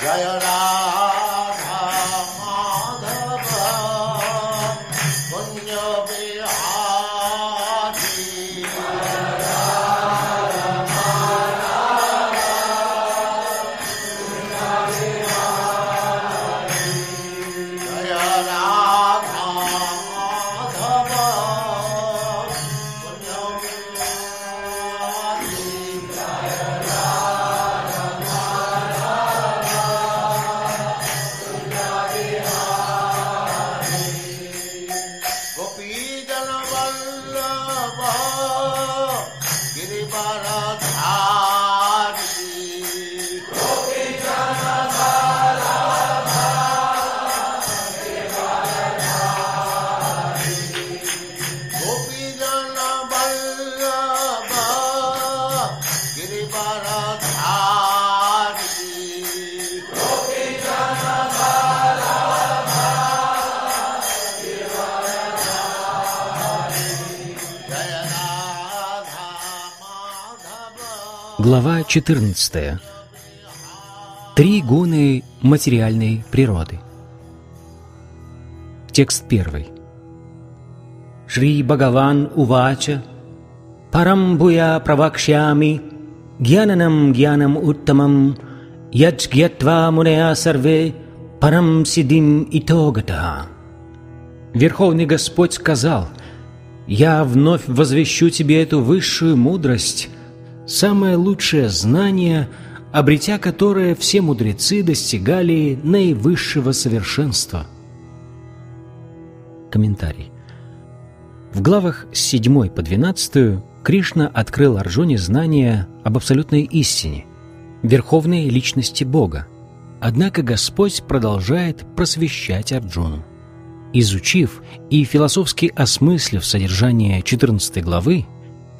Jaya Ram. Глава 14. Три гуны материальной природы. Текст первый. Шри Бхагаван Увача Парам Буя Правакшями Гьянанам Гьянам Уттамам Яджгьятва Мунея Сарве Парам Сидим Итогата. Верховный Господь сказал, «Я вновь возвещу тебе эту высшую мудрость, самое лучшее знание, обретя которое все мудрецы достигали наивысшего совершенства». Комментарий. В главах с 7 по 12 Кришна открыл Арджуне знание об абсолютной истине, верховной личности Бога. Однако Господь продолжает просвещать Арджуну. Изучив и философски осмыслив содержание 14 главы,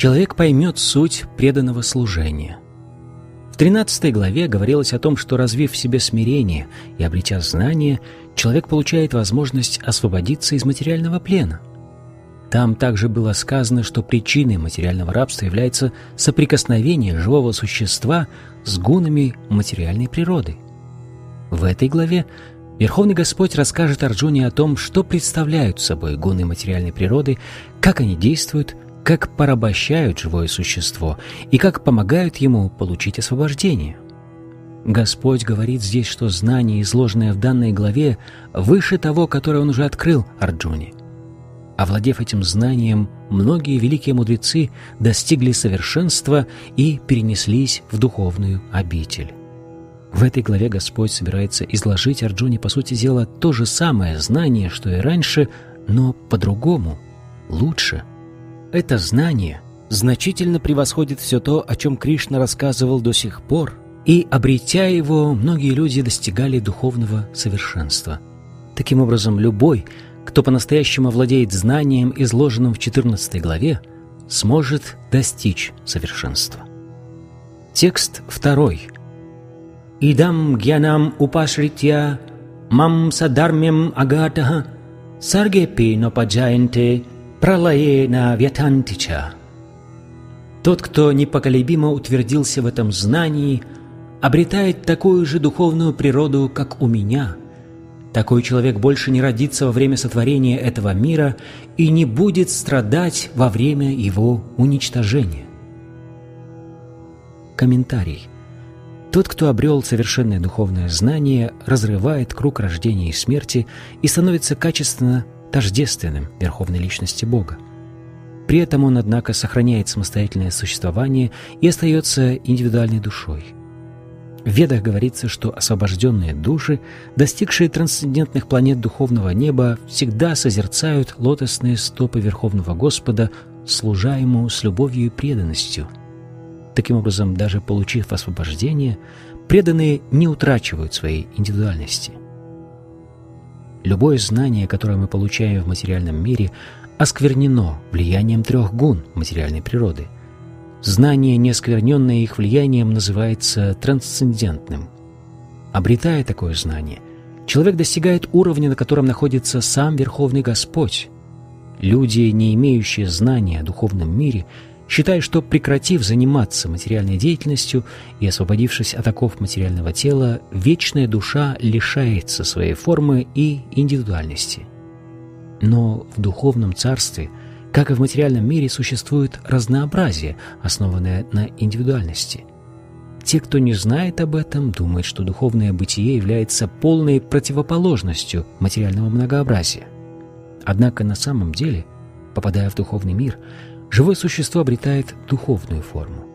человек поймет суть преданного служения. В 13 главе говорилось о том, что развив в себе смирение и обретя знание, человек получает возможность освободиться из материального плена. Там также было сказано, что причиной материального рабства является соприкосновение живого существа с гунами материальной природы. В этой главе Верховный Господь расскажет Арджуне о том, что представляют собой гуны материальной природы, как они действуют, как порабощают живое существо и как помогают ему получить освобождение. Господь говорит здесь, что знание, изложенное в данной главе, выше того, которое он уже открыл Арджуне. Овладев этим знанием, многие великие мудрецы достигли совершенства и перенеслись в духовную обитель. В этой главе Господь собирается изложить Арджуне, по сути дела, то же самое знание, что и раньше, но по-другому, лучше. Это знание значительно превосходит все то, о чем Кришна рассказывал до сих пор, и, обретя его, многие люди достигали духовного совершенства. Таким образом, любой, кто по-настоящему владеет знанием, изложенным в 14 главе, сможет достичь совершенства. Текст второй – Идам гьянам упашритья мам садармям агатаха саргепи нопаджаянте пралае на вятантича. Тот, кто непоколебимо утвердился в этом знании, обретает такую же духовную природу, как у меня. Такой человек больше не родится во время сотворения этого мира и не будет страдать во время его уничтожения. Комментарий. Тот, кто обрел совершенное духовное знание, разрывает круг рождения и смерти и становится качественно тождественным Верховной Личности Бога. При этом он, однако, сохраняет самостоятельное существование и остается индивидуальной душой. В Ведах говорится, что освобожденные души, достигшие трансцендентных планет духовного неба, всегда созерцают лотосные стопы Верховного Господа, служа Ему с любовью и преданностью – Таким образом, даже получив освобождение, преданные не утрачивают своей индивидуальности. Любое знание, которое мы получаем в материальном мире, осквернено влиянием трех гун материальной природы. Знание, не оскверненное их влиянием, называется трансцендентным. Обретая такое знание, человек достигает уровня, на котором находится сам Верховный Господь. Люди, не имеющие знания о духовном мире, считая, что прекратив заниматься материальной деятельностью и освободившись от оков материального тела, вечная душа лишается своей формы и индивидуальности. Но в духовном царстве, как и в материальном мире, существует разнообразие, основанное на индивидуальности. Те, кто не знает об этом, думают, что духовное бытие является полной противоположностью материального многообразия. Однако на самом деле, попадая в духовный мир, живое существо обретает духовную форму.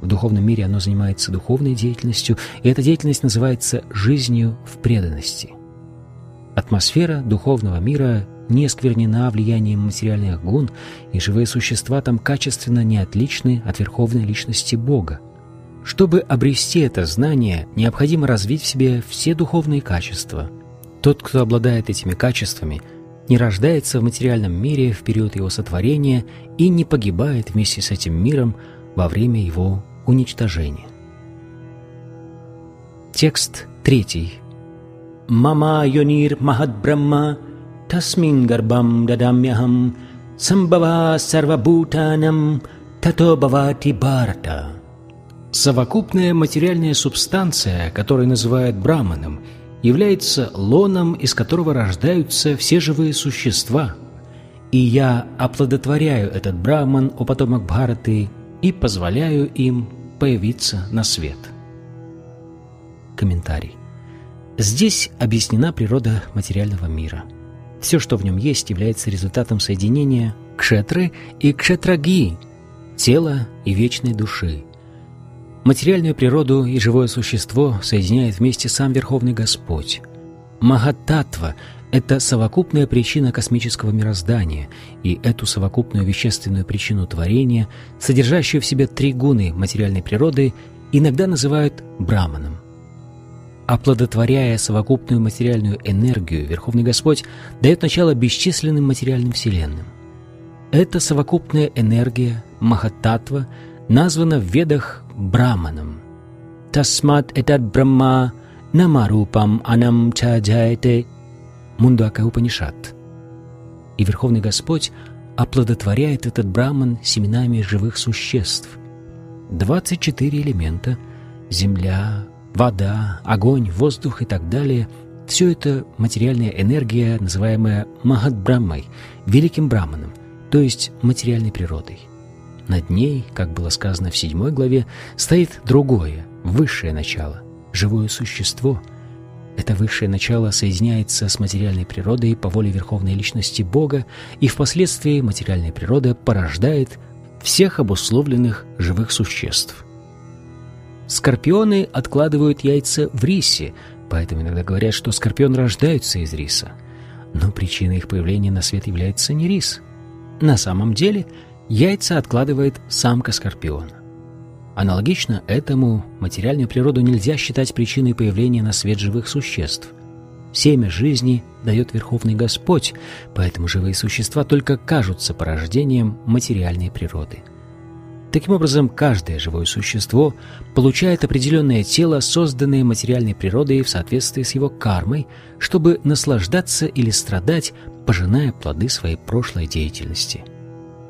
В духовном мире оно занимается духовной деятельностью, и эта деятельность называется «жизнью в преданности». Атмосфера духовного мира не сквернена влиянием материальных гун, и живые существа там качественно не отличны от верховной личности Бога. Чтобы обрести это знание, необходимо развить в себе все духовные качества. Тот, кто обладает этими качествами – не рождается в материальном мире в период его сотворения и не погибает вместе с этим миром во время его уничтожения. Текст третий. «Мама йонир махад брахма тасмин гарбам дадамьяхам самбава сарвабутанам тато бавати барта». Совокупная материальная субстанция, которую называют браманом – является лоном, из которого рождаются все живые существа. И я оплодотворяю этот браман, о потомок Бхараты, и позволяю им появиться на свет. Комментарий. Здесь объяснена природа материального мира. Все, что в нем есть, является результатом соединения кшетры и кшетраги, тела и вечной души, Материальную природу и живое существо соединяет вместе сам Верховный Господь. Махататва — это совокупная причина космического мироздания, и эту совокупную вещественную причину творения, содержащую в себе три гуны материальной природы, иногда называют браманом. Оплодотворяя совокупную материальную энергию, Верховный Господь дает начало бесчисленным материальным вселенным. Эта совокупная энергия, махататва, названа в Ведах Браманом. Тасмат этат Брахма намарупам анам чаджайте Мундуака Упанишат. И Верховный Господь оплодотворяет этот Браман семенами живых существ. 24 элемента — земля, вода, огонь, воздух и так далее — все это материальная энергия, называемая Махадбраммой, великим Браманом, то есть материальной природой. Над ней, как было сказано в седьмой главе, стоит другое, высшее начало, живое существо. Это высшее начало соединяется с материальной природой по воле Верховной Личности Бога, и впоследствии материальная природа порождает всех обусловленных живых существ. Скорпионы откладывают яйца в рисе, поэтому иногда говорят, что скорпионы рождаются из риса. Но причиной их появления на свет является не рис. На самом деле – Яйца откладывает самка скорпиона. Аналогично этому материальную природу нельзя считать причиной появления на свет живых существ. Семя жизни дает Верховный Господь, поэтому живые существа только кажутся порождением материальной природы. Таким образом, каждое живое существо получает определенное тело, созданное материальной природой в соответствии с его кармой, чтобы наслаждаться или страдать, пожиная плоды своей прошлой деятельности –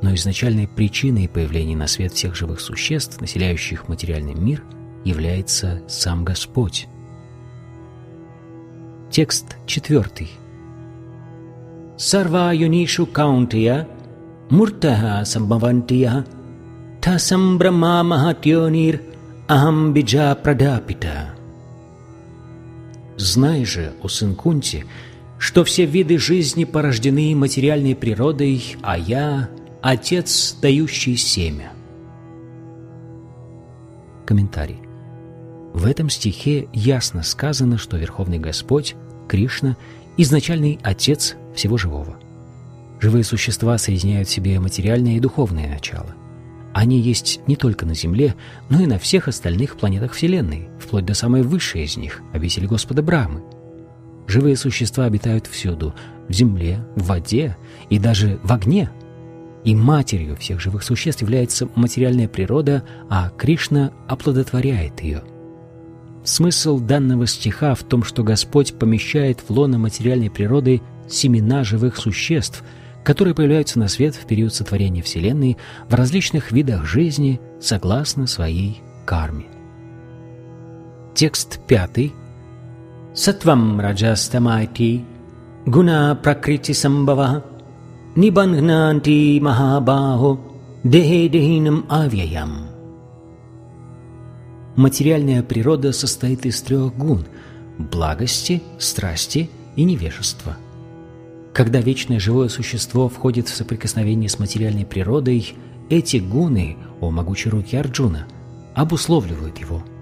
но изначальной причиной появления на свет всех живых существ, населяющих материальный мир, является сам Господь. Текст четвертый. Сарва юнишу каунтия муртаха самбавантия тасам брахма махатьонир ахам биджа прадапита. Знай же, о сын Кунти, что все виды жизни порождены материальной природой, а я Отец, дающий семя. Комментарий. В этом стихе ясно сказано, что Верховный Господь, Кришна, изначальный Отец всего живого. Живые существа соединяют в себе материальное и духовное начало. Они есть не только на Земле, но и на всех остальных планетах Вселенной, вплоть до самой высшей из них, обители Господа Брамы. Живые существа обитают всюду – в земле, в воде и даже в огне – и матерью всех живых существ является материальная природа, а Кришна оплодотворяет ее. Смысл данного стиха в том, что Господь помещает в лоно материальной природы семена живых существ, которые появляются на свет в период сотворения Вселенной в различных видах жизни согласно своей карме. Текст пятый. Сатвам раджастамайти гуна пракрити самбава нибангнанти махабахо дехе дехинам авьяям. Материальная природа состоит из трех гун – благости, страсти и невежества. Когда вечное живое существо входит в соприкосновение с материальной природой, эти гуны, о могучей руке Арджуна, обусловливают его –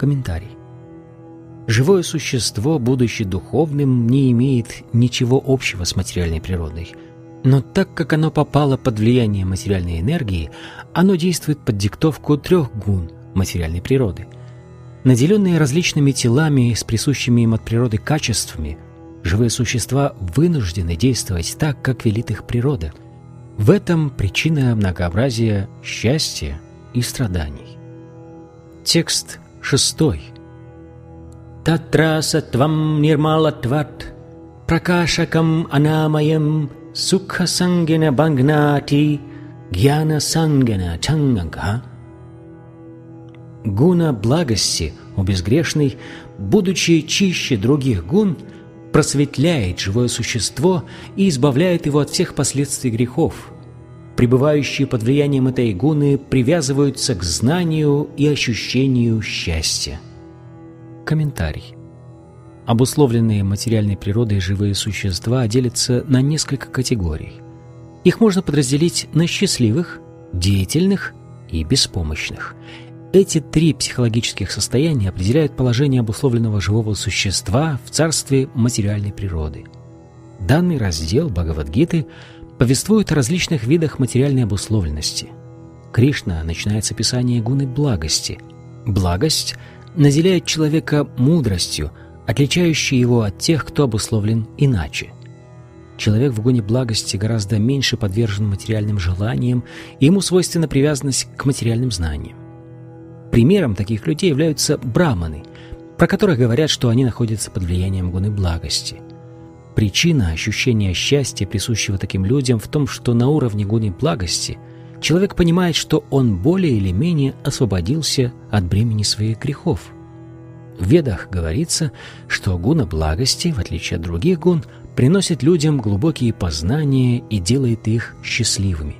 Комментарий. Живое существо, будучи духовным, не имеет ничего общего с материальной природой. Но так как оно попало под влияние материальной энергии, оно действует под диктовку трех гун материальной природы. Наделенные различными телами с присущими им от природы качествами, живые существа вынуждены действовать так, как велит их природа. В этом причина многообразия счастья и страданий. Текст Шестой. Татра сатвам нирмалатват пракашакам анамаям сукха сангена бангнати гьяна сангена чанганга. Гуна благости, о безгрешный, будучи чище других гун, просветляет живое существо и избавляет его от всех последствий грехов – пребывающие под влиянием этой гуны привязываются к знанию и ощущению счастья. Комментарий. Обусловленные материальной природой живые существа делятся на несколько категорий. Их можно подразделить на счастливых, деятельных и беспомощных. Эти три психологических состояния определяют положение обусловленного живого существа в царстве материальной природы. Данный раздел Бхагавадгиты – повествует о различных видах материальной обусловленности. Кришна начинает с описания гуны благости. Благость наделяет человека мудростью, отличающей его от тех, кто обусловлен иначе. Человек в гуне благости гораздо меньше подвержен материальным желаниям, и ему свойственна привязанность к материальным знаниям. Примером таких людей являются браманы, про которых говорят, что они находятся под влиянием гуны благости – Причина ощущения счастья, присущего таким людям, в том, что на уровне гуни благости человек понимает, что он более или менее освободился от бремени своих грехов. В Ведах говорится, что гуна благости, в отличие от других гун, приносит людям глубокие познания и делает их счастливыми.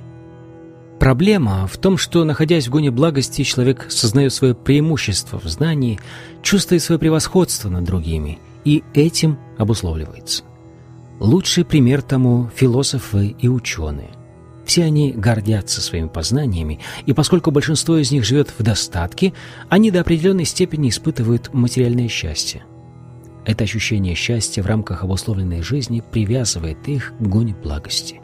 Проблема в том, что, находясь в гуне благости, человек сознает свое преимущество в знании, чувствует свое превосходство над другими, и этим обусловливается. Лучший пример тому – философы и ученые. Все они гордятся своими познаниями, и поскольку большинство из них живет в достатке, они до определенной степени испытывают материальное счастье. Это ощущение счастья в рамках обусловленной жизни привязывает их к гоне благости.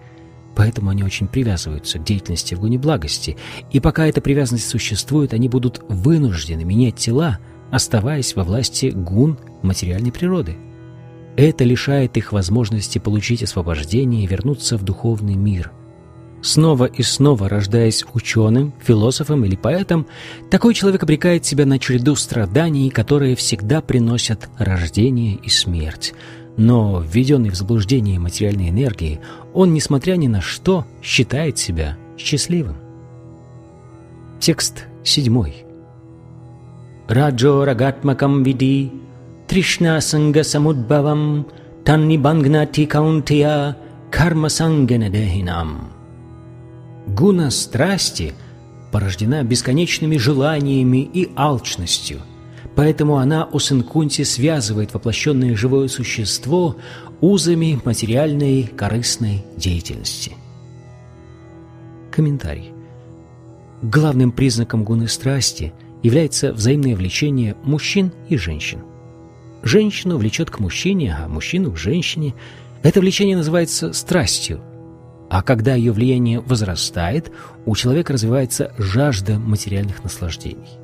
Поэтому они очень привязываются к деятельности в гоне благости, и пока эта привязанность существует, они будут вынуждены менять тела, оставаясь во власти гун материальной природы – это лишает их возможности получить освобождение и вернуться в духовный мир. Снова и снова рождаясь ученым, философом или поэтом, такой человек обрекает себя на череду страданий, которые всегда приносят рождение и смерть. Но, введенный в заблуждение материальной энергии, он, несмотря ни на что, считает себя счастливым. Текст седьмой. Раджо рагатмакам види Тришна санга самудбавам таннибангнати каунтия карма сангенедехинам. Гуна страсти порождена бесконечными желаниями и алчностью, поэтому она у Синкунти связывает воплощенное живое существо узами материальной корыстной деятельности. Комментарий. Главным признаком гуны страсти является взаимное влечение мужчин и женщин – Женщину влечет к мужчине, а мужчину к женщине. Это влечение называется страстью. А когда ее влияние возрастает, у человека развивается жажда материальных наслаждений.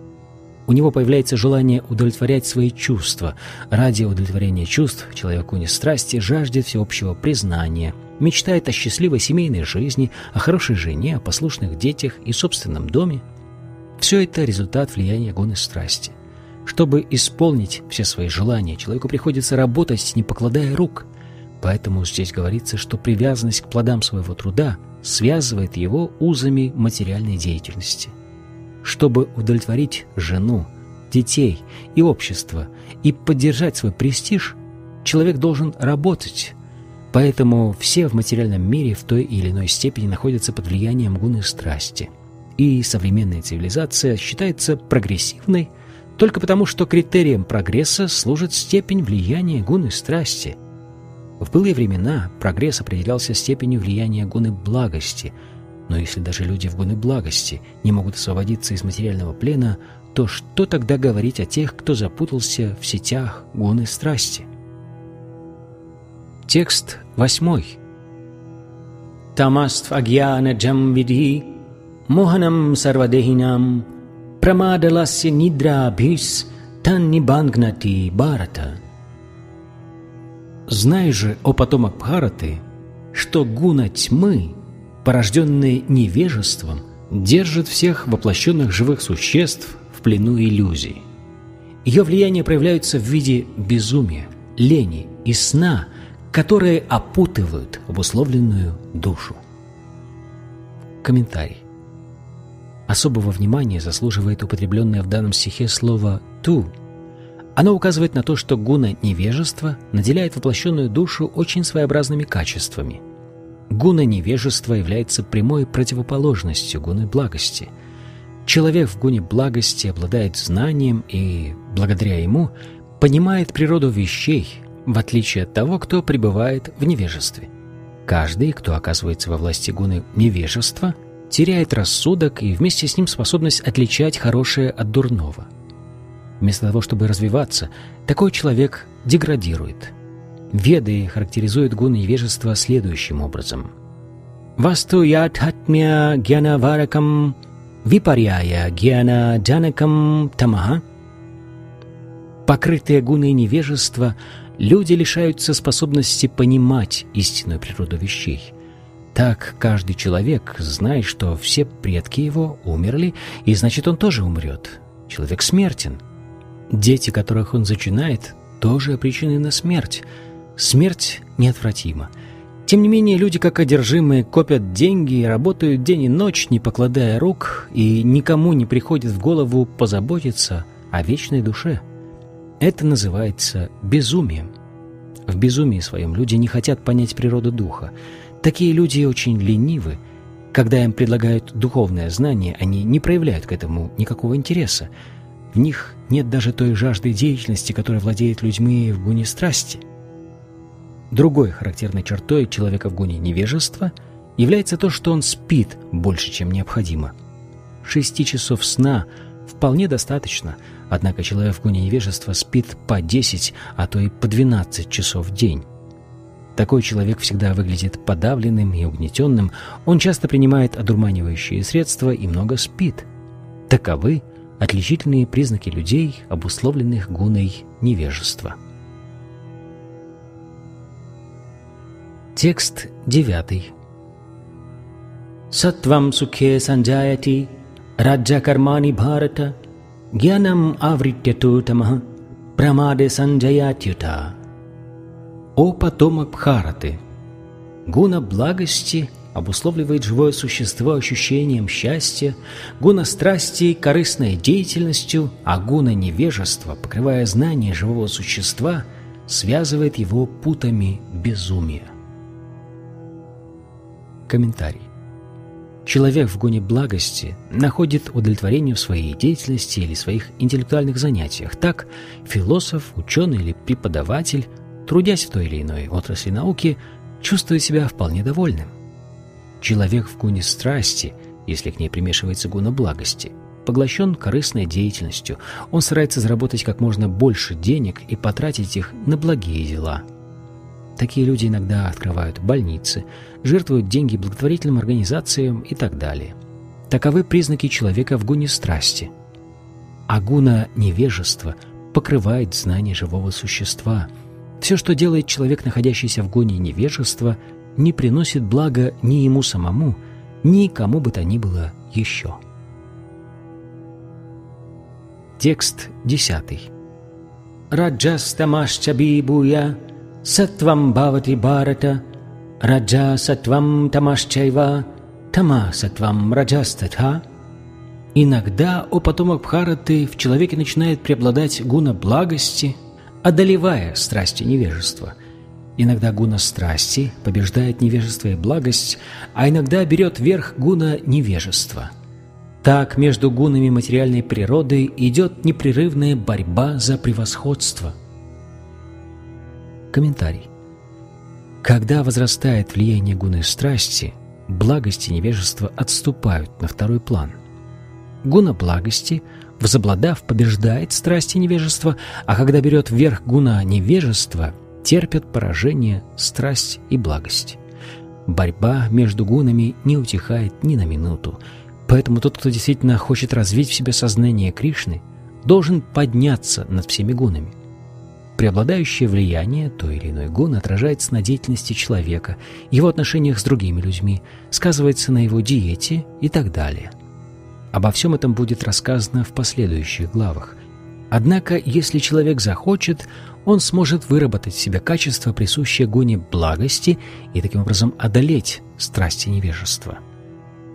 У него появляется желание удовлетворять свои чувства. Ради удовлетворения чувств человек не страсти жаждет всеобщего признания, мечтает о счастливой семейной жизни, о хорошей жене, о послушных детях и собственном доме. Все это результат влияния гоны страсти – чтобы исполнить все свои желания, человеку приходится работать, не покладая рук. Поэтому здесь говорится, что привязанность к плодам своего труда связывает его узами материальной деятельности. Чтобы удовлетворить жену, детей и общество и поддержать свой престиж, человек должен работать. Поэтому все в материальном мире в той или иной степени находятся под влиянием гуны страсти. И современная цивилизация считается прогрессивной только потому, что критерием прогресса служит степень влияния гуны страсти. В былые времена прогресс определялся степенью влияния гуны благости, но если даже люди в гуны благости не могут освободиться из материального плена, то что тогда говорить о тех, кто запутался в сетях гуны страсти? Текст восьмой. Тамаств агьяна джам види, моханам сарвадехинам, прамадаласya нидра бхис, тан нибангнати барата. Знай же, о потомок Бхараты, что гуна тьмы, порожденные невежеством, держит всех воплощенных живых существ в плену иллюзий. Ее влияние проявляется в виде безумия, лени и сна, которые опутывают обусловленную душу. Комментарий. Особого внимания заслуживает употребленное в данном стихе слово «ту», оно указывает на то, что гуна невежества наделяет воплощенную душу очень своеобразными качествами. Гуна невежества является прямой противоположностью гуны благости. Человек в гуне благости обладает знанием и, благодаря ему, понимает природу вещей, в отличие от того, кто пребывает в невежестве. Каждый, кто оказывается во власти гуны невежества, теряет рассудок и вместе с ним способность отличать хорошее от дурного – Вместо того, чтобы развиваться, такой человек деградирует. Веды характеризуют гуны невежества следующим образом. «Васту ятхатмя гьяна варакам випарьяя гьяна джанакам тамаха» Покрытые гуны невежества, люди лишаются способности понимать истинную природу вещей. Так каждый человек знает, что все предки его умерли, и значит он тоже умрет. Человек смертен – Дети, которых он зачинает, тоже обречены на смерть. Смерть неотвратима. Тем не менее, люди, как одержимые, копят деньги и работают день и ночь, не покладая рук, и никому не приходит в голову позаботиться о вечной душе. Это называется безумием. В безумии своем люди не хотят понять природу духа. Такие люди очень ленивы. Когда им предлагают духовное знание, они не проявляют к этому никакого интереса. В них нет даже той жажды деятельности, которая владеет людьми в гуне страсти. Другой характерной чертой человека в гуне невежества является то, что он спит больше, чем необходимо. Шести часов сна вполне достаточно, однако человек в гуне невежества спит по 10, а то и по 12 часов в день. Такой человек всегда выглядит подавленным и угнетенным, он часто принимает одурманивающие средства и много спит. Таковы отличительные признаки людей, обусловленных гуной невежества. Текст 9. Сатвам сухе санджаяти раджа кармани бхарата гьянам авритяту тамаха прамаде санджаятюта. О потомок Бхараты! Гуна благости – обусловливает живое существо ощущением счастья, гуна страсти – корыстной деятельностью, а гуна невежества, покрывая знание живого существа, связывает его путами безумия. Комментарий. Человек в гуне благости находит удовлетворение в своей деятельности или своих интеллектуальных занятиях. Так, философ, ученый или преподаватель, трудясь в той или иной отрасли науки, чувствует себя вполне довольным. Человек в гуне страсти, если к ней примешивается гуна благости, поглощен корыстной деятельностью. Он старается заработать как можно больше денег и потратить их на благие дела. Такие люди иногда открывают больницы, жертвуют деньги благотворительным организациям и так далее. Таковы признаки человека в гуне страсти. А гуна невежества покрывает знание живого существа. Все, что делает человек, находящийся в гуне невежества – не приносит блага ни ему самому, ни кому бы то ни было еще. Текст 10. Раджастамашчабибуя Сатвам бхавати бхарата, раджа сатвам тамашчайва, тама сатвам раджастатха. Иногда, о потомок Бхараты, в человеке начинает преобладать гуна благости, одолевая страсти невежества. Иногда гуна страсти побеждает невежество и благость, а иногда берет верх гуна невежества. Так между гунами материальной природы идет непрерывная борьба за превосходство. Комментарий. Когда возрастает влияние гуны страсти, благости и невежества отступают на второй план. Гуна благости, возобладав, побеждает страсти и невежество, а когда берет верх гуна невежества, терпят поражение страсть и благость. Борьба между гунами не утихает ни на минуту, поэтому тот, кто действительно хочет развить в себе сознание Кришны, должен подняться над всеми гунами. Преобладающее влияние той или иной гун отражается на деятельности человека, его отношениях с другими людьми, сказывается на его диете и так далее. Обо всем этом будет рассказано в последующих главах. Однако, если человек захочет, он сможет выработать в себе качество, присущее гуне благости, и таким образом одолеть страсти невежества.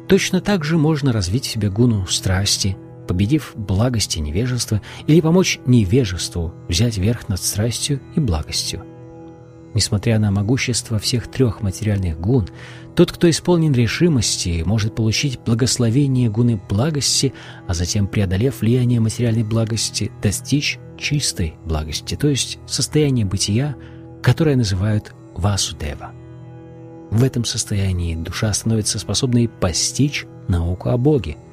Точно так же можно развить в себе гуну страсти – победив благости невежества, или помочь невежеству взять верх над страстью и благостью. Несмотря на могущество всех трех материальных гун, тот, кто исполнен решимости, может получить благословение гуны благости, а затем, преодолев влияние материальной благости, достичь чистой благости, то есть состояние бытия, которое называют Васудева. В этом состоянии душа становится способной постичь науку о Боге –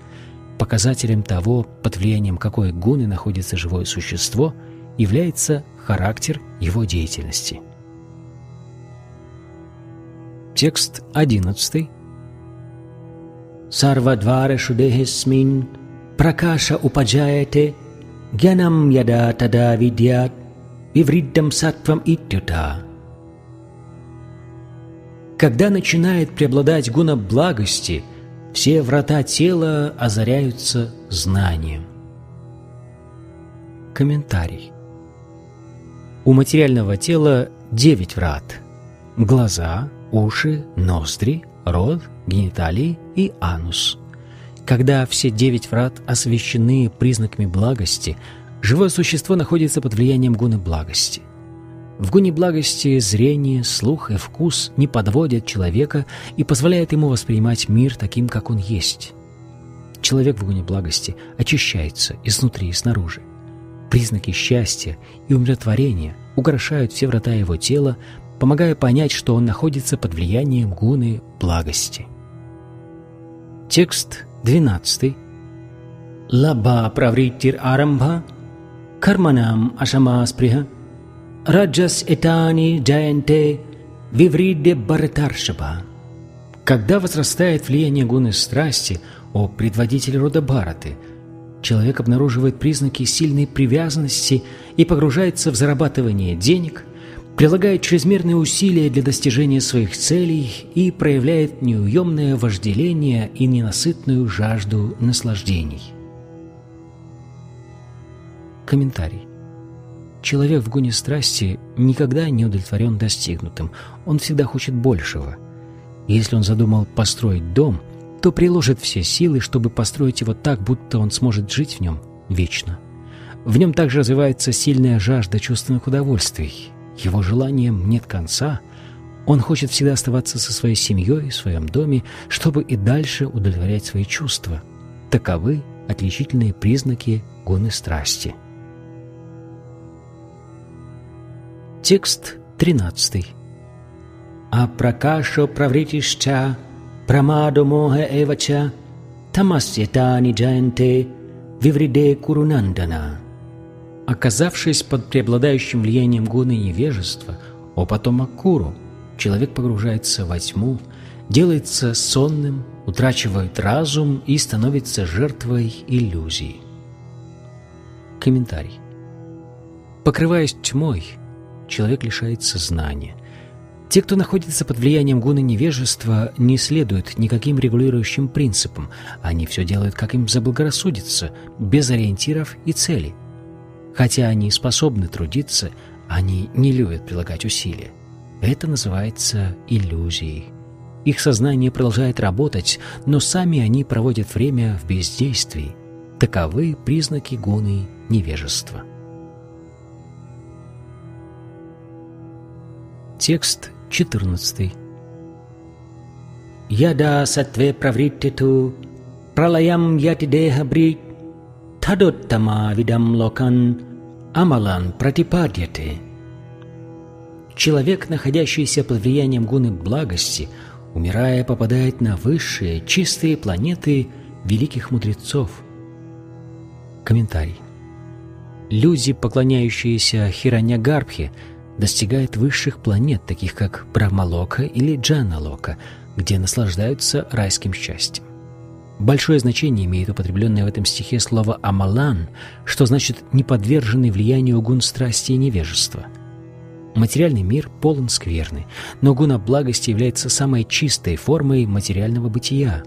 Показателем того, под влиянием какой гуны находится живое существо, является характер его деятельности. Текст 11. Сарвадвара шудехисмин пракаша упаджаяте гьянам яда тада видят вивриддам сатвам иттюта. Когда начинает преобладать гуна благости – все врата тела озаряются знанием. Комментарий. У материального тела девять врат. Глаза, уши, ноздри, рот, гениталии и анус. Когда все девять врат освещены признаками благости, живое существо находится под влиянием гуны благости – в гуне благости зрение, слух и вкус не подводят человека и позволяют ему воспринимать мир таким, как он есть. Человек в гуне благости очищается изнутри и снаружи. Признаки счастья и умиротворения украшают все врата его тела, помогая понять, что он находится под влиянием гуны благости. Текст 12. Лаба правритир арамбха карманам ашамасприха Раджас этани джаянте вивриде баратаршаба. Когда возрастает влияние гуны страсти, о предводителе рода Бараты, человек обнаруживает признаки сильной привязанности и погружается в зарабатывание денег, прилагает чрезмерные усилия для достижения своих целей и проявляет неуемное вожделение и ненасытную жажду наслаждений. Комментарий. Человек в гоне страсти никогда не удовлетворен достигнутым, он всегда хочет большего. Если он задумал построить дом, то приложит все силы, чтобы построить его так, будто он сможет жить в нем вечно. В нем также развивается сильная жажда чувственных удовольствий. Его желанием нет конца. Он хочет всегда оставаться со своей семьей в своем доме, чтобы и дальше удовлетворять свои чувства. Таковы отличительные признаки гоны страсти. Текст 13. Апракашо правритишча прамадо моха эвача тамасьятани джаянте вивриде курунандана. Оказавшись под преобладающим влиянием гуны невежества, о потомок Куру, человек погружается во тьму, делается сонным, утрачивает разум и становится жертвой иллюзий. Комментарий. Покрываясь тьмой, человек лишается знания. Те, кто находится под влиянием гуны невежества, не следуют никаким регулирующим принципам. Они все делают, как им заблагорассудится, без ориентиров и целей. Хотя они способны трудиться, Они не любят прилагать усилия. Это называется иллюзией. Их сознание продолжает работать, но сами они проводят время в бездействии. Таковы признаки гуны невежества. Текст 14. Яда сатве правриттиту пралаям яти деха брит тадоттама видам локан амалан пратипадьяте. Человек, находящийся под влиянием гуны благости, умирая, попадает на высшие, чистые планеты великих мудрецов. Комментарий. Люди, поклоняющиеся Хираньягарбхе, достигают высших планет, таких как Брахмалока или Джаналока, где наслаждаются райским счастьем. Большое значение имеет употребленное в этом стихе слово «амалан», что значит «неподверженный влиянию гун страсти и невежества». Материальный мир полон скверны, но гуна благости является самой чистой формой материального бытия.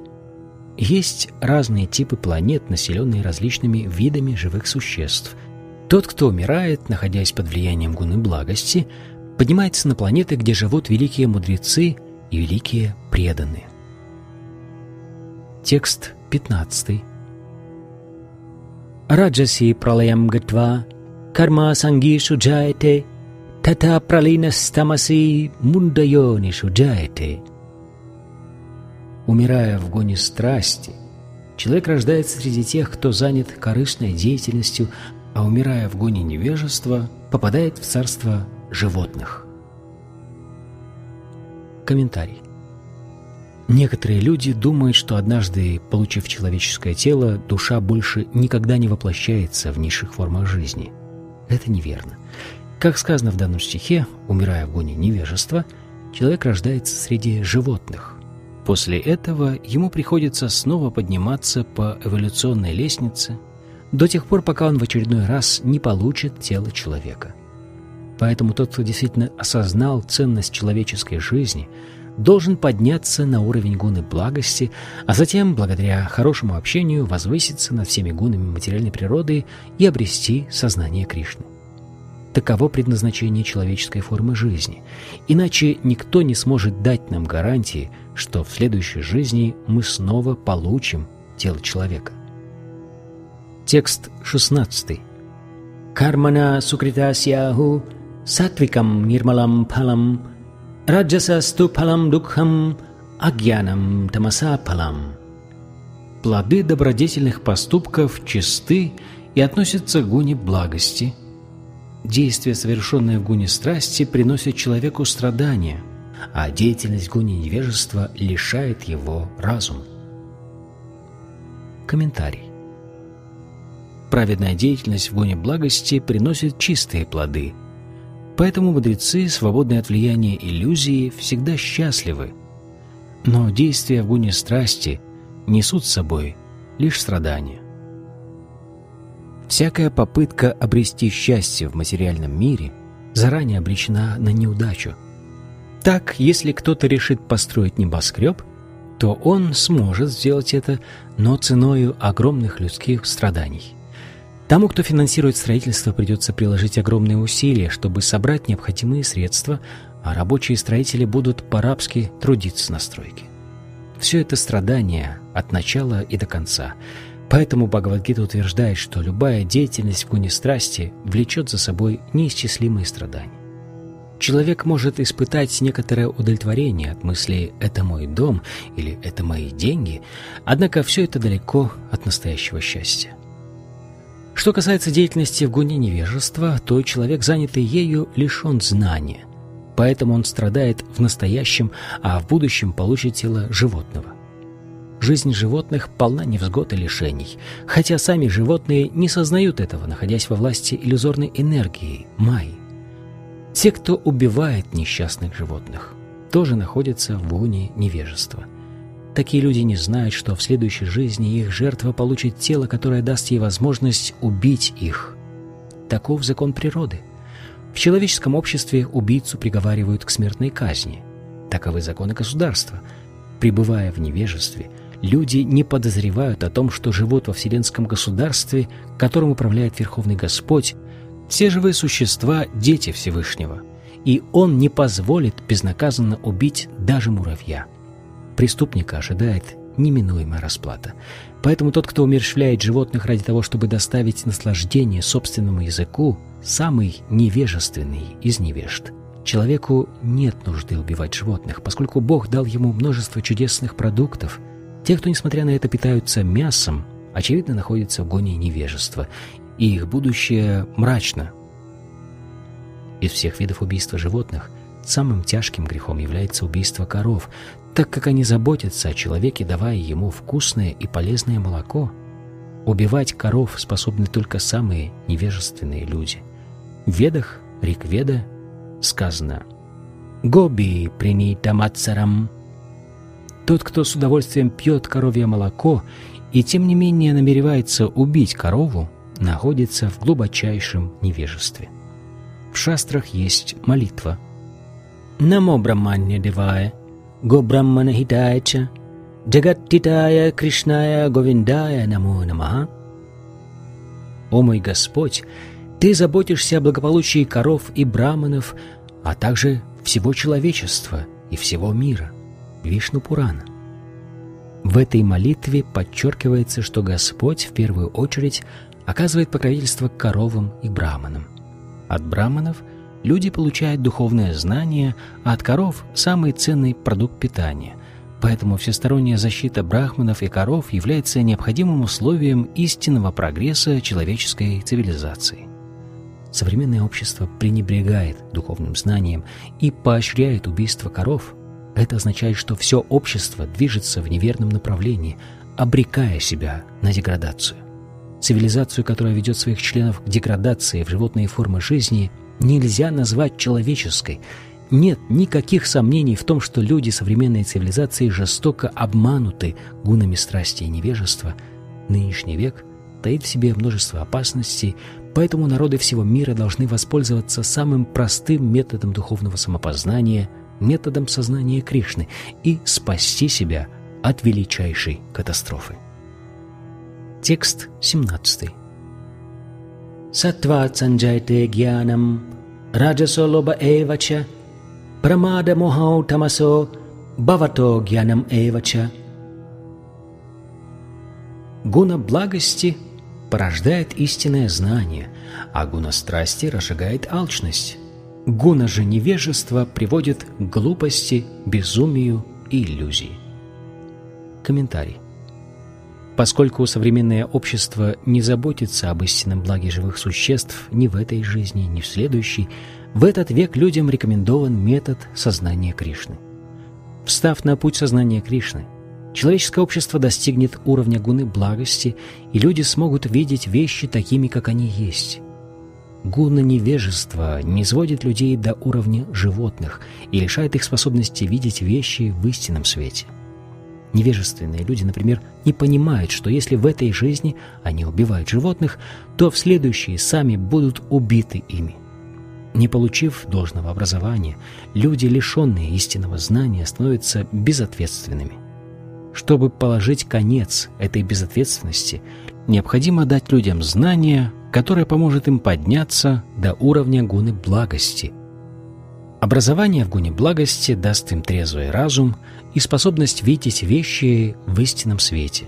Есть разные типы планет, населенные различными видами живых существ. Тот, кто умирает, находясь под влиянием гуны благости, поднимается на планеты, где живут великие мудрецы и великие преданные. Текст 15. Раджаси пралаям гатва карма сангишу джаяте тата пралинастамаси мундайонишу джаяте. Умирая в гоне страсти, человек рождается среди тех, кто занят корыстной деятельностью, а умирая в гоне невежества, попадает в царство животных. Комментарий. Некоторые люди думают, что однажды, получив человеческое тело, душа больше никогда не воплощается в низших формах жизни. Это неверно. Как сказано в данном стихе, умирая в гоне невежества, человек рождается среди животных. После этого ему приходится снова подниматься по эволюционной лестнице до тех пор, пока он в очередной раз не получит тело человека. Поэтому тот, кто действительно осознал ценность человеческой жизни – должен подняться на уровень гуны благости, а затем, благодаря хорошему общению, возвыситься над всеми гунами материальной природы и обрести сознание Кришны. Таково предназначение человеческой формы жизни. Иначе никто не сможет дать нам гарантии, что в следующей жизни мы снова получим тело человека. Текст 16. Кармана сукритасяху сатвикам нирмалам палам Раджасасту палам дукхам агьянам тамаса палам. Плоды добродетельных поступков чисты и относятся к гуне благости. Действия, совершенные в гуне страсти, приносят человеку страдания, а деятельность в гуне невежества лишает его разума. Комментарий. Праведная деятельность в гуне благости приносит чистые плоды – Поэтому мудрецы, свободные от влияния иллюзии, всегда счастливы. Но действия в гуне страсти несут с собой лишь страдания. Всякая попытка обрести счастье в материальном мире заранее обречена на неудачу. Так, если кто-то решит построить небоскреб, то он сможет сделать это, но ценою огромных людских страданий. Тому, кто финансирует строительство, придется приложить огромные усилия, чтобы собрать необходимые средства, а рабочие строители будут по-рабски трудиться на стройке. Все это страдание от начала и до конца. Поэтому Бхагавадгита утверждает, что любая деятельность в гуне страсти влечет за собой неисчислимые страдания. Человек может испытать некоторое удовлетворение от мысли «это мой дом» или «это мои деньги», однако все это далеко от настоящего счастья. Что касается деятельности в гуне невежества, то человек, занятый ею, лишен знания. Поэтому он страдает в настоящем, а в будущем получит тело животного. Жизнь животных полна невзгод и лишений, хотя сами животные не сознают этого, находясь во власти иллюзорной энергии, май. Те, кто убивает несчастных животных, тоже находятся в гуне невежества – Такие люди не знают, что в следующей жизни их жертва получит тело, которое даст ей возможность убить их. Таков закон природы. В человеческом обществе убийцу приговаривают к смертной казни. Таковы законы государства. Пребывая в невежестве, люди не подозревают о том, что живут во вселенском государстве, которым управляет Верховный Господь, Все живые существа – дети Всевышнего, и Он не позволит безнаказанно убить даже муравья. Преступника ожидает неминуемая расплата. Поэтому тот, кто умерщвляет животных ради того, чтобы доставить наслаждение собственному языку, самый невежественный из невежд. Человеку нет нужды убивать животных, поскольку Бог дал ему множество чудесных продуктов. Те, кто, несмотря на это, питаются мясом, очевидно, находятся в гоне невежества, и их будущее мрачно. Из всех видов убийства животных самым тяжким грехом является убийство коров, так как они заботятся о человеке, давая ему вкусное и полезное молоко. Убивать коров способны только самые невежественные люди. В Ведах, Рикведа, сказано «Гоби принита мацарам». Тот, кто с удовольствием пьет коровье молоко и тем не менее намеревается убить корову, находится в глубочайшем невежестве. В шастрах есть молитва «Намо Брахманья Девая, Брахмана Хитайча, Джагаттитая Кришная Говиндая Намо Намаха». «О мой Господь, Ты заботишься о благополучии коров и браманов, а также всего человечества и всего мира». Вишну Пурана. В этой молитве подчеркивается, что Господь в первую очередь оказывает покровительство коровам и браманам. От браманов люди получают духовное знание, а от коров – самый ценный продукт питания. Поэтому всесторонняя защита брахманов и коров является необходимым условием истинного прогресса человеческой цивилизации. Современное общество пренебрегает духовным знанием и поощряет убийство коров. Это означает, что все общество движется в неверном направлении, обрекая себя на деградацию. Цивилизацию, которая ведет своих членов к деградации в животные формы жизни, нельзя назвать человеческой. Нет никаких сомнений в том, что люди современной цивилизации жестоко обмануты гунами страсти и невежества. Нынешний век таит в себе множество опасностей, поэтому народы всего мира должны воспользоваться самым простым методом духовного самопознания, методом сознания Кришны, и спасти себя от величайшей катастрофы. Текст 17. Сатват санджайте гьянам, раджасо лоба эвача, прамада мохау тамасо, бавато гьянам эвача. Гуна благости порождает истинное знание, а гуна страсти разжигает алчность. Гуна же невежества приводит к глупости, безумию и иллюзии. Комментарий. Поскольку современное общество не заботится об истинном благе живых существ ни в этой жизни, ни в следующей, в этот век людям рекомендован метод сознания Кришны. Встав на путь сознания Кришны, человеческое общество достигнет уровня гуны благости, и люди смогут видеть вещи такими, как они есть. Гуна невежества не сводит людей до уровня животных и лишает их способности видеть вещи в истинном свете – Невежественные люди, например, не понимают, что если в этой жизни они убивают животных, то в следующей сами будут убиты ими. Не получив должного образования, люди, лишенные истинного знания, становятся безответственными. Чтобы положить конец этой безответственности, необходимо дать людям знание, которое поможет им подняться до уровня гуны благости. Образование в гуне благости даст им трезвый разум – и способность видеть вещи в истинном свете.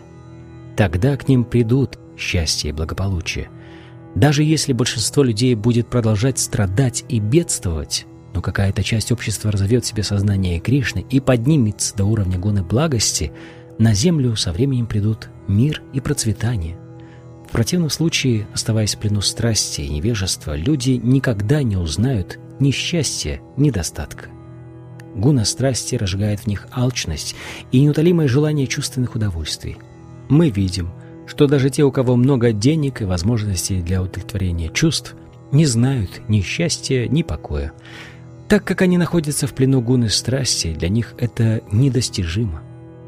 Тогда к ним придут счастье и благополучие. Даже если большинство людей будет продолжать страдать и бедствовать, но какая-то часть общества разовьет себе сознание Кришны и поднимется до уровня гуны благости, на землю со временем придут мир и процветание. В противном случае, оставаясь в плену страсти и невежества, люди никогда не узнают ни счастья, ни достатка. Гуна страсти разжигает в них алчность и неутолимое желание чувственных удовольствий. Мы видим, что даже те, у кого много денег и возможностей для удовлетворения чувств, не знают ни счастья, ни покоя. Так как они находятся в плену гуны страсти, для них это недостижимо.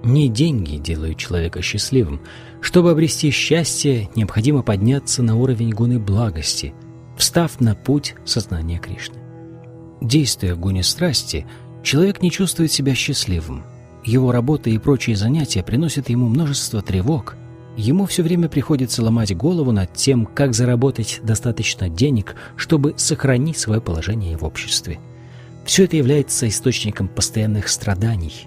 Не деньги делают человека счастливым. Чтобы обрести счастье, необходимо подняться на уровень гуны благости, встав на путь сознания Кришны. Действуя в гуне страсти – Человек не чувствует себя счастливым. Его работа и прочие занятия приносят ему множество тревог. ему все время приходится ломать голову над тем, как заработать достаточно денег, чтобы сохранить свое положение в обществе. Все это является источником постоянных страданий,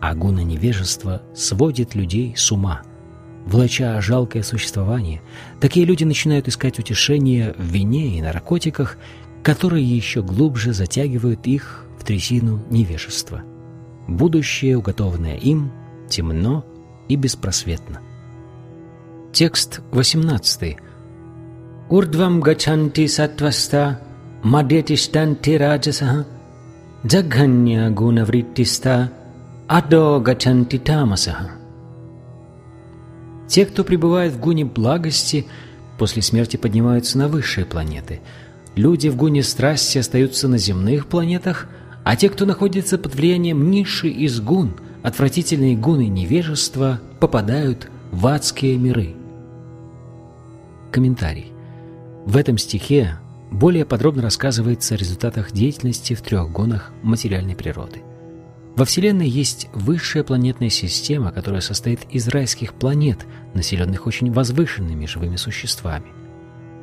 а гуна невежества сводит людей с ума. Влача жалкое существование, такие люди начинают искать утешение в вине и наркотиках, которые еще глубже затягивают их в трясину невежества. Будущее, уготованное им, темно и беспросветно. Текст 18. Урдвам гачанти сатваста мадетиштанти раджасаха джагханья гунавриттиста адо гачанти тамасаха. Те, кто пребывает в гуне благости, после смерти поднимаются на высшие планеты. Люди в гуне страсти остаются на земных планетах, а те, кто находится под влиянием ниши из гун, отвратительные гуны невежества, попадают в адские миры. Комментарий. В этом стихе более подробно рассказывается о результатах деятельности в трех гонах материальной природы. Во Вселенной есть высшая планетная система, которая состоит из райских планет, населенных очень возвышенными живыми существами.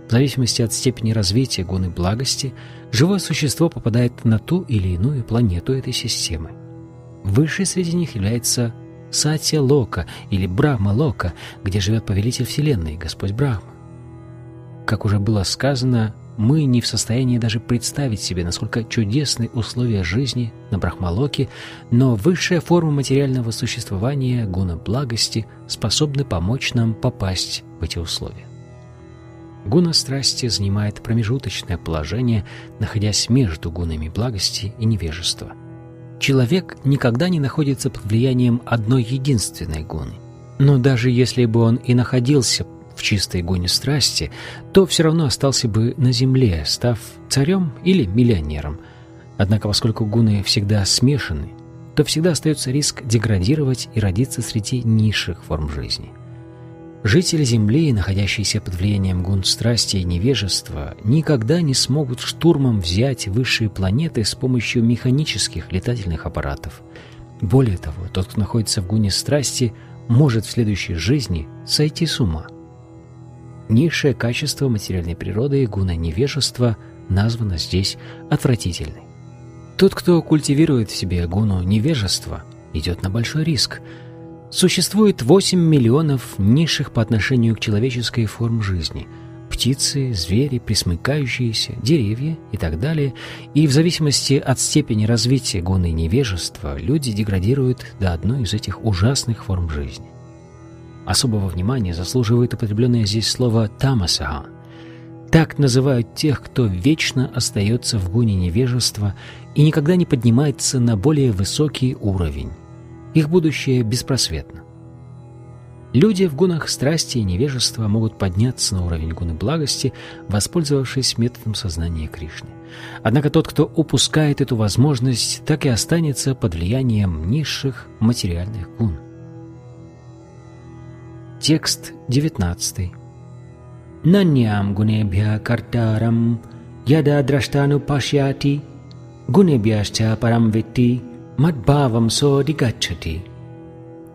В зависимости от степени развития гуны благости, живое существо попадает на ту или иную планету этой системы. Высшей среди них является Сатья Лока или Брахма Лока, где живет повелитель Вселенной, Господь Брахма. Как уже было сказано, мы не в состоянии даже представить себе, насколько чудесны условия жизни на Брахмалоке, но высшая форма материального существования, гуна благости, способны помочь нам попасть в эти условия. Гуна страсти занимает промежуточное положение, находясь между гунами благости и невежества. Человек никогда не находится под влиянием одной единственной гуны. Но даже если бы он и находился в чистой гоне страсти, то все равно остался бы на земле, став царем или миллионером. Однако, поскольку гуны всегда смешаны, то всегда остается риск деградировать и родиться среди низших форм жизни. Жители Земли, находящиеся под влиянием гун страсти и невежества, никогда не смогут штурмом взять высшие планеты с помощью механических летательных аппаратов. Более того, тот, кто находится в гуне страсти, может в следующей жизни сойти с ума – Низшее качество материальной природы и гуна невежества названо здесь отвратительной. Тот, кто культивирует в себе гуну невежества, идет на большой риск. Существует 8 миллионов низших по отношению к человеческой форм жизни – птицы, звери, присмыкающиеся, деревья и так далее, и в зависимости от степени развития гуны невежества люди деградируют до одной из этих ужасных форм жизни. Особого внимания заслуживает употребленное здесь слово «тамасаха». Так называют тех, кто вечно остается в гуне невежества и никогда не поднимается на более высокий уровень. Их будущее беспросветно. Люди в гунах страсти и невежества могут подняться на уровень гуны благости, воспользовавшись методом сознания Кришны. Однако тот, кто упускает эту возможность, так и останется под влиянием низших материальных гун. Текст 19. Наньям гунебхя картарам яда драштанупашьяти гунебхяшча парам витти мадбавам содигачати.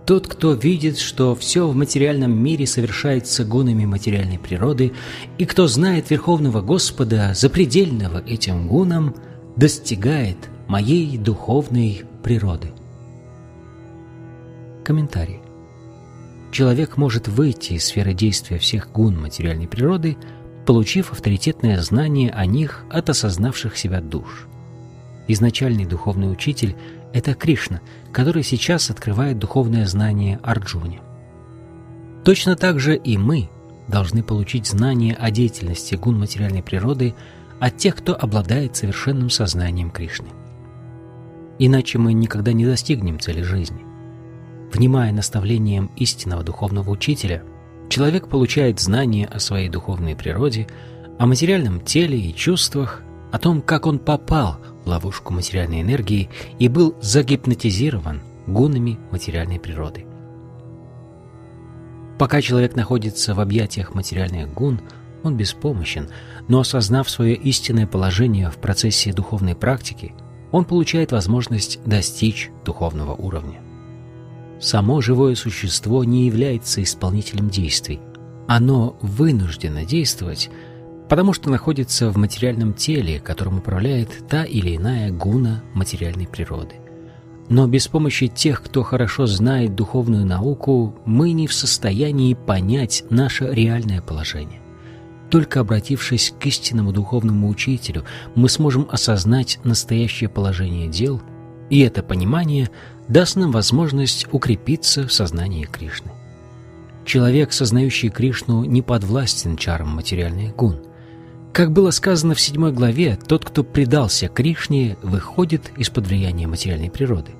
Тот, кто видит, что все в материальном мире совершается гунами материальной природы, и кто знает Верховного Господа, запредельного этим гунам, достигает моей духовной природы. Комментарий человек может выйти из сферы действия всех гун материальной природы, получив авторитетное знание о них от осознавших себя душ. Изначальный духовный учитель – это Кришна, который сейчас открывает духовное знание Арджуне. Точно так же и мы должны получить знание о деятельности гун материальной природы от тех, кто обладает совершенным сознанием Кришны. Иначе мы никогда не достигнем цели жизни – Внимая наставлениям истинного духовного учителя, человек получает знания о своей духовной природе, о материальном теле и чувствах, о том, как он попал ловушку материальной энергии и был загипнотизирован гунами материальной природы. Пока человек находится в объятиях материальных гун, он беспомощен, но осознав свое истинное положение в процессе духовной практики, он получает возможность достичь духовного уровня. само живое существо не является исполнителем действий. Оно вынуждено действовать, потому что находится в материальном теле, которым управляет та или иная гуна материальной природы. Но без помощи тех, кто хорошо знает духовную науку, мы не в состоянии понять наше реальное положение. Только обратившись к истинному духовному учителю, мы сможем осознать настоящее положение дел, и это понимание даст нам возможность укрепиться в сознании Кришны. Человек, сознающий Кришну, не подвластен чарам материальных гун. Как было сказано в седьмой главе, тот, кто предался Кришне, выходит из-под влияния материальной природы.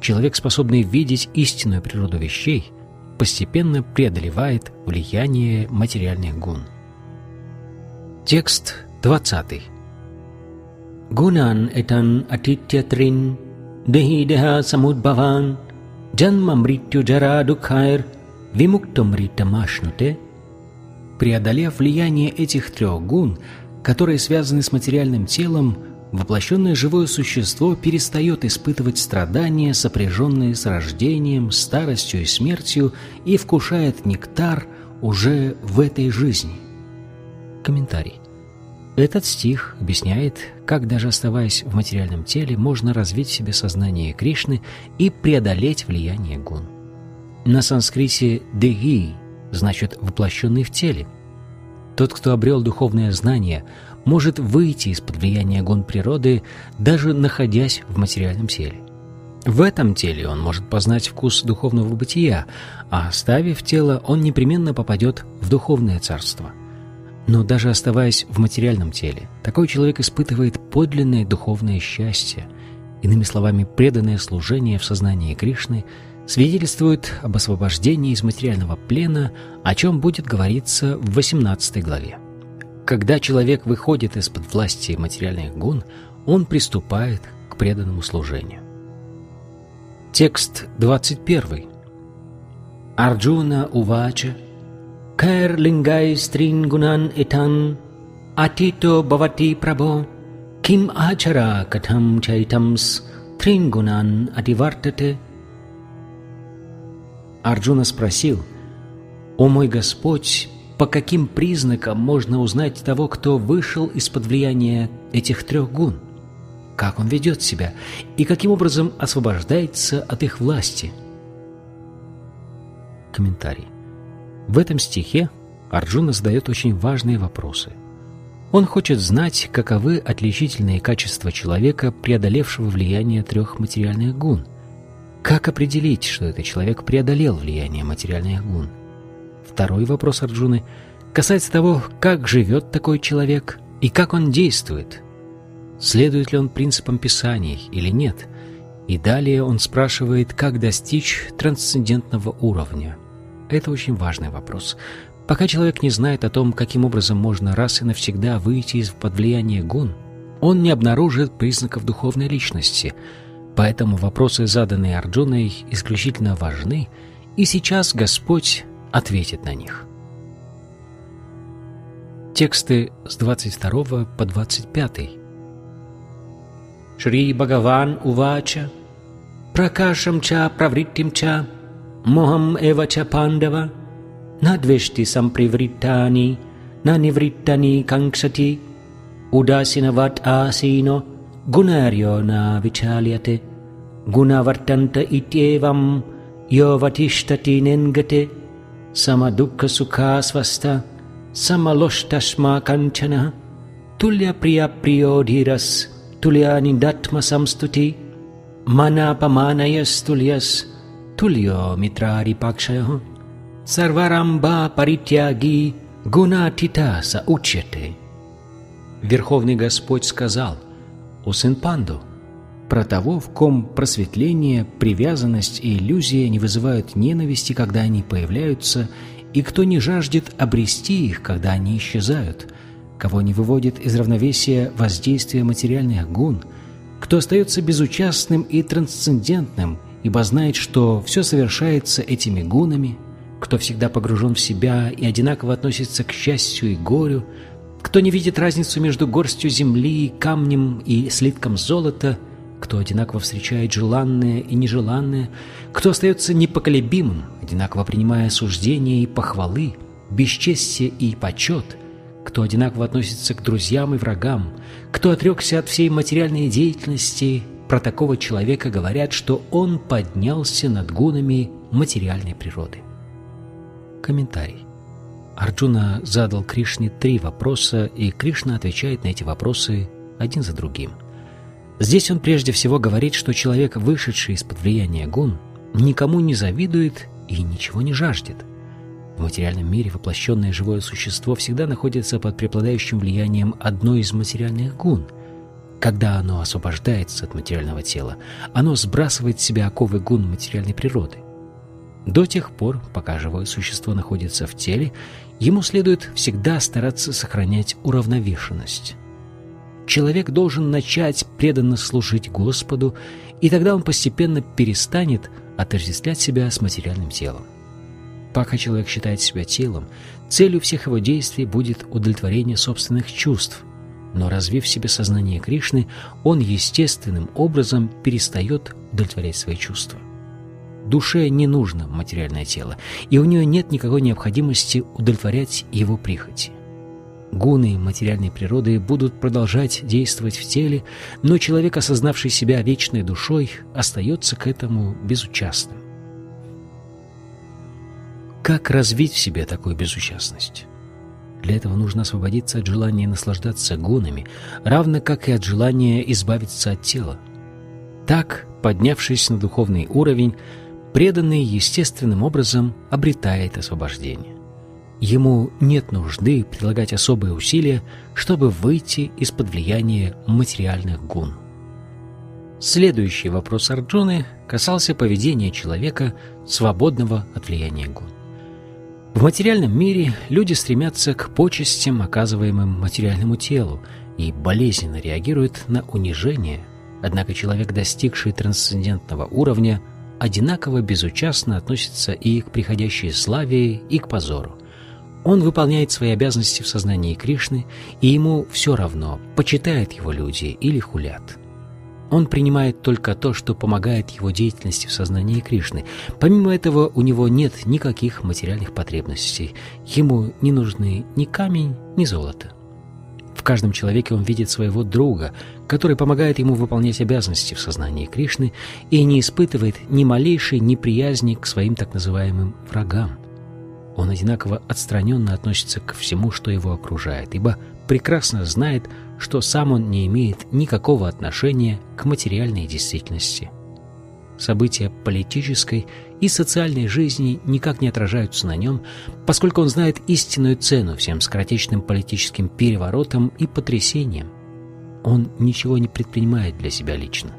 Человек, способный видеть истинную природу вещей, постепенно преодолевает влияние материальных гун. Текст 20. Гунан этан атитьятрин дехидеха самудбаван джанма мритю джара дукхайр вимуктомритамашнуте Преодолев влияние этих трех гун, которые связаны с материальным телом, воплощенное живое существо перестает испытывать страдания, сопряженные с рождением, старостью и смертью, и вкушает нектар уже в этой жизни. Комментарий. Этот стих объясняет, как даже оставаясь в материальном теле, можно развить в себе сознание Кришны и преодолеть влияние гун. На санскрите «деги» значит «воплощенный в теле». Тот, кто обрел духовное знание, может выйти из-под влияния гун природы, даже находясь в материальном теле. В этом теле он может познать вкус духовного бытия, а оставив тело, он непременно попадет в духовное царство – но даже оставаясь в материальном теле, такой человек испытывает подлинное духовное счастье. Иными словами, преданное служение в сознании Кришны свидетельствует об освобождении из материального плена, о чем будет говориться в 18 главе. Когда человек выходит из-под власти материальных гун, он приступает к преданному служению. Текст 21. Арджуна Увача lingay strin gunan itan atito bhavati prabho kim achara katham chaitams трингунан адивартате. Арджуна спросил, «О мой Господь, по каким признакам можно узнать того, кто вышел из-под влияния этих трех гун? Как он ведет себя и каким образом освобождается от их власти?» Комментарий. В этом стихе Арджуна задает очень важные вопросы. Он хочет знать, каковы отличительные качества человека, преодолевшего влияние трех материальных гун. Как определить, что этот человек преодолел влияние материальных гун? Второй вопрос Арджуны касается того, как живет такой человек и как он действует. Следует ли он принципам Писаний или нет? И далее он спрашивает, как достичь трансцендентного уровня – это очень важный вопрос. Пока человек не знает о том, каким образом можно раз и навсегда выйти из-под влияния гун, он не обнаружит признаков духовной личности. Поэтому вопросы, заданные Арджуной, исключительно важны, и сейчас Господь ответит на них. Тексты с 22 по 25. Шри Бхагаван Увача Пракашам Ча Правриттим Ча Мохам Эва Ча Пандава Надвешти Сампривриттани Нанивриттани Канкшати Удасинават Асино गुणार्यो न विचाल्यते गुणवर्तन्त इत्येवं योऽवतिष्ठति निन्गते समदुःखसुखास्वस्थ समलोष्टस्मा कञ्चनः तुल्यप्रियप्रियो धीरस् तुल्यानिदत्मसंस्तुति मनापमानयस्तुल्यस् Тульо Митрари Пакшайо, Сарварамба Паритяги Гунатитаса учете. Верховный Господь сказал, «О сын Панду, про того, в ком просветление, привязанность и иллюзия не вызывают ненависти, когда они появляются, и кто не жаждет обрести их, когда они исчезают, кого не выводит из равновесия воздействия материальных гун, кто остается безучастным и трансцендентным – ибо знает, что все совершается этими гунами, кто всегда погружен в себя и одинаково относится к счастью и горю, кто не видит разницу между горстью земли, камнем и слитком золота, кто одинаково встречает желанное и нежеланное, кто остается непоколебимым, одинаково принимая суждения и похвалы, бесчестие и почет, кто одинаково относится к друзьям и врагам, кто отрекся от всей материальной деятельности, про такого человека говорят, что он поднялся над гунами материальной природы. Комментарий. Арджуна задал Кришне три вопроса, и Кришна отвечает на эти вопросы один за другим. Здесь он прежде всего говорит, что человек, вышедший из-под влияния гун, никому не завидует и ничего не жаждет. В материальном мире воплощенное живое существо всегда находится под преобладающим влиянием одной из материальных гун. Когда оно освобождается от материального тела, оно сбрасывает с себя оковы гун материальной природы. До тех пор, пока живое существо находится в теле, ему следует всегда стараться сохранять уравновешенность. Человек должен начать преданно служить Господу, и тогда он постепенно перестанет отождествлять себя с материальным телом. Пока человек считает себя телом, целью всех его действий будет удовлетворение собственных чувств. Но развив в себе сознание Кришны, он естественным образом перестает удовлетворять свои чувства. Душе не нужно материальное тело, и у нее нет никакой необходимости удовлетворять его прихоти. Гуны материальной природы будут продолжать действовать в теле, но человек, осознавший себя вечной душой, остается к этому безучастным. Как развить в себе такую безучастность? Для этого нужно освободиться от желания наслаждаться гунами, равно как и от желания избавиться от тела. Так, поднявшись на духовный уровень, преданный естественным образом обретает освобождение. Ему нет нужды прилагать особые усилия, чтобы выйти из-под влияния материальных гун. Следующий вопрос Арджуны касался поведения человека, свободного от влияния гун. В материальном мире люди стремятся к почестям, оказываемым материальному телу, и болезненно реагируют на унижение, однако человек, достигший трансцендентного уровня, одинаково безучастно относится и к приходящей славе, и к позору. Он выполняет свои обязанности в сознании Кришны, и ему все равно, почитают его люди или хулят. Он принимает только то, что помогает его деятельности в сознании Кришны. Помимо этого, у него нет никаких материальных потребностей. Ему не нужны ни камень, ни золото. В каждом человеке он видит своего друга, который помогает ему выполнять обязанности в сознании Кришны и не испытывает ни малейшей неприязни к своим так называемым врагам. Он одинаково отстраненно относится к всему, что его окружает, ибо прекрасно знает, что сам он не имеет никакого отношения к материальной действительности. События политической и социальной жизни никак не отражаются на нем, поскольку он знает истинную цену всем скоротечным политическим переворотам и потрясениям. Он ничего не предпринимает для себя лично.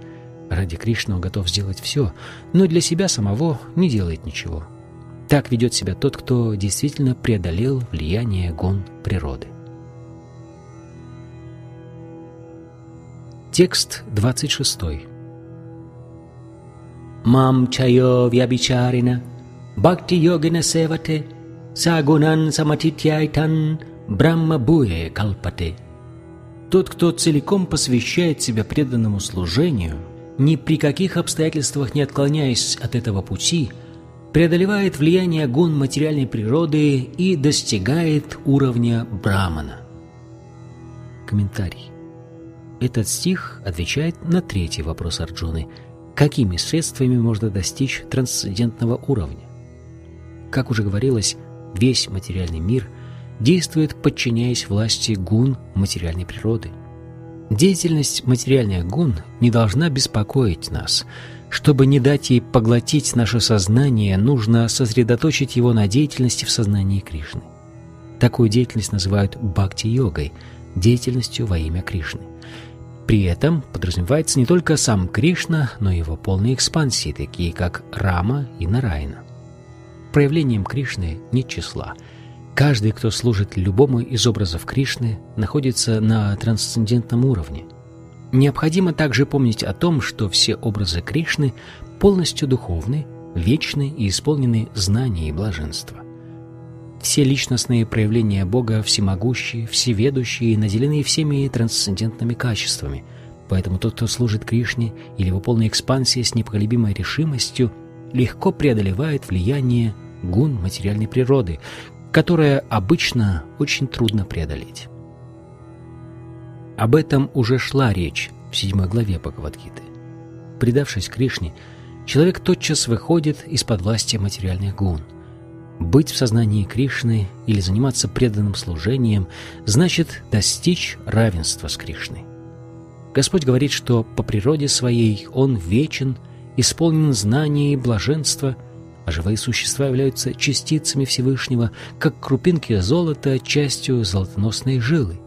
Ради Кришны он готов сделать все, но для себя самого не делает ничего. Так ведет себя тот, кто действительно преодолел влияние гон природы. Текст 26. Мам чайо вябичарина, бхакти йогина севате, сагунан саматитьяйтан, брахма буе калпате. Тот, кто целиком посвящает себя преданному служению, ни при каких обстоятельствах не отклоняясь от этого пути – преодолевает влияние гун материальной природы и достигает уровня брамана. Комментарий. Этот стих отвечает на третий вопрос Арджуны. Какими средствами можно достичь трансцендентного уровня? Как уже говорилось, весь материальный мир действует, подчиняясь власти гун материальной природы. Деятельность материальных гун не должна беспокоить нас – чтобы не дать ей поглотить наше сознание, нужно сосредоточить его на деятельности в сознании Кришны. Такую деятельность называют бхакти-йогой, деятельностью во имя Кришны. При этом подразумевается не только сам Кришна, но и его полные экспансии, такие как Рама и Нарайна. Проявлением Кришны нет числа. Каждый, кто служит любому из образов Кришны, находится на трансцендентном уровне – Необходимо также помнить о том, что все образы Кришны полностью духовны, вечны и исполнены знания и блаженства. Все личностные проявления Бога всемогущие, всеведущие и наделены всеми трансцендентными качествами, Поэтому тот, кто служит Кришне или его полной экспансии с непоколебимой решимостью, легко преодолевает влияние гун материальной природы, которое обычно очень трудно преодолеть. Об этом уже шла речь в седьмой главе Бхагавадгиты. Предавшись Кришне, человек тотчас выходит из-под власти материальных гун. Быть в сознании Кришны или заниматься преданным служением значит достичь равенства с Кришной. Господь говорит, что по природе своей Он вечен, исполнен знания и блаженства, а живые существа являются частицами Всевышнего, как крупинки золота частью золотоносной жилы.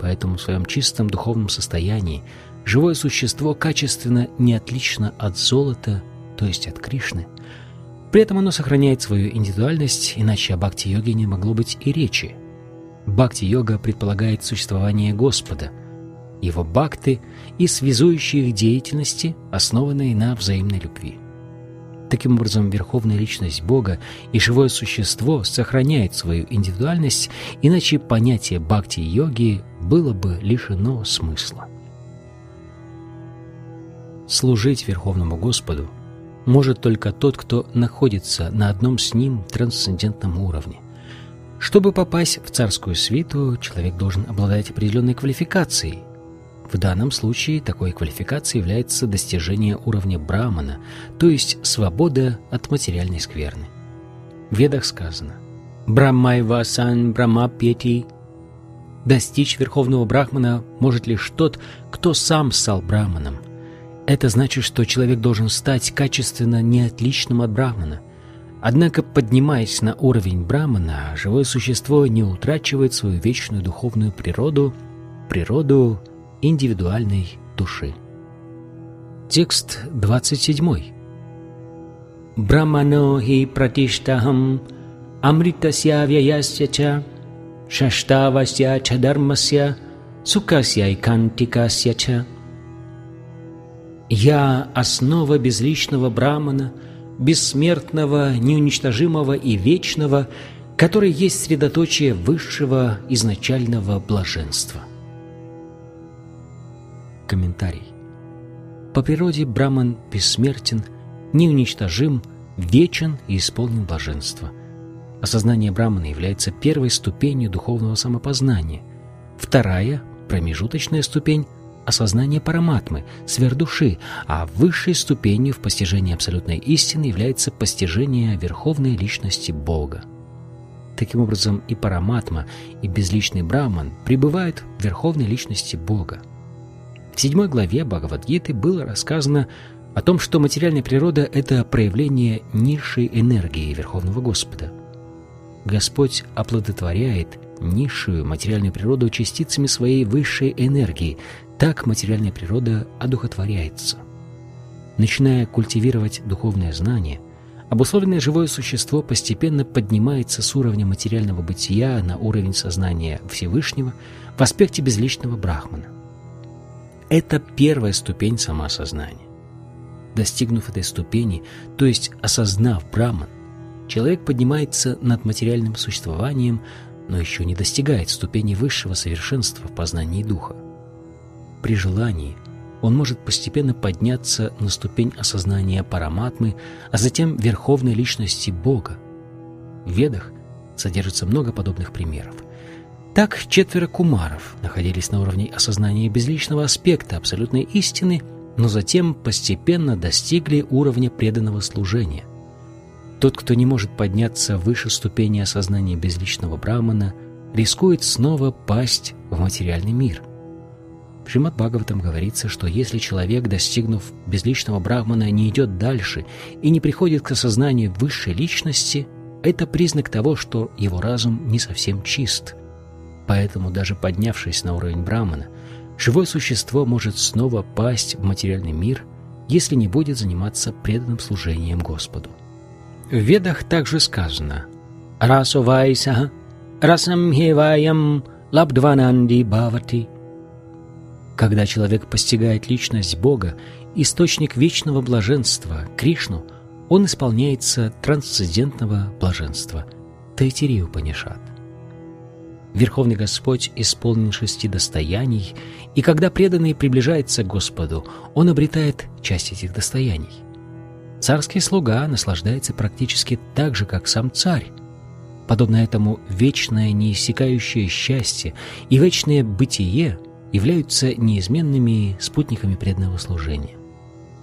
Поэтому в своем чистом духовном состоянии живое существо качественно не отлично от золота, то есть от Кришны. При этом оно сохраняет свою индивидуальность, иначе о бхакти-йоге не могло быть и речи. Бхакти-йога предполагает существование Господа, его бхакты и связующие их деятельности, основанные на взаимной любви. Таким образом, верховная личность Бога и живое существо сохраняет свою индивидуальность, иначе понятие бхакти-йоги было бы лишено смысла. Служить Верховному Господу может только тот, кто находится на одном с Ним трансцендентном уровне. Чтобы попасть в царскую свиту, человек должен обладать определенной квалификацией – в данном случае такой квалификацией является достижение уровня брамана, то есть свобода от материальной скверны. В ведах сказано «Брамайвасан брамапьети» Достичь верховного брахмана может лишь тот, кто сам стал браманом. Это значит, что человек должен стать качественно неотличным от брахмана. Однако, поднимаясь на уровень брамана, живое существо не утрачивает свою вечную духовную природу, природу индивидуальной души. Текст 27. Брахмано хи пратиштахам амритасья вяясья ча шаштавасья ча дармасья сукасья и кантикасья ча. Я – основа безличного брамана, бессмертного, неуничтожимого и вечного, который есть средоточие высшего изначального блаженства. Комментарий. По природе Браман бессмертен, неуничтожим, вечен и исполнен блаженства. Осознание Брамана является первой ступенью духовного самопознания. Вторая, промежуточная ступень – осознание параматмы, сверхдуши, а высшей ступенью в постижении абсолютной истины является постижение верховной личности Бога. Таким образом, и параматма, и безличный Браман пребывают в верховной личности Бога. В седьмой главе Бхагавадгиты было рассказано о том, что материальная природа – это проявление низшей энергии Верховного Господа. Господь оплодотворяет низшую материальную природу частицами своей высшей энергии, так материальная природа одухотворяется. Начиная культивировать духовное знание, обусловленное живое существо постепенно поднимается с уровня материального бытия на уровень сознания Всевышнего в аспекте безличного брахмана. Это первая ступень самоосознания. Достигнув этой ступени, то есть осознав Браман, человек поднимается над материальным существованием, но еще не достигает ступени высшего совершенства в познании духа. При желании он может постепенно подняться на ступень осознания параматмы, а затем верховной личности Бога. В Ведах содержится много подобных примеров – так четверо кумаров находились на уровне осознания безличного аспекта абсолютной истины, но затем постепенно достигли уровня преданного служения. Тот, кто не может подняться выше ступени осознания безличного брамана, рискует снова пасть в материальный мир. В Шримад Бхагаватам говорится, что если человек, достигнув безличного брахмана, не идет дальше и не приходит к осознанию высшей личности, это признак того, что его разум не совсем чист – Поэтому даже поднявшись на уровень Брамана, живое существо может снова пасть в материальный мир, если не будет заниматься преданным служением Господу. В Ведах также сказано «Расувайса расам хеваям лабдвананди бхавати» Когда человек постигает личность Бога, источник вечного блаженства, Кришну, он исполняется трансцендентного блаженства. Тайтири Панишат. Верховный Господь исполнен шести достояний, и когда преданный приближается к Господу, он обретает часть этих достояний. Царский слуга наслаждается практически так же, как сам царь. Подобно этому вечное неиссякающее счастье и вечное бытие являются неизменными спутниками преданного служения.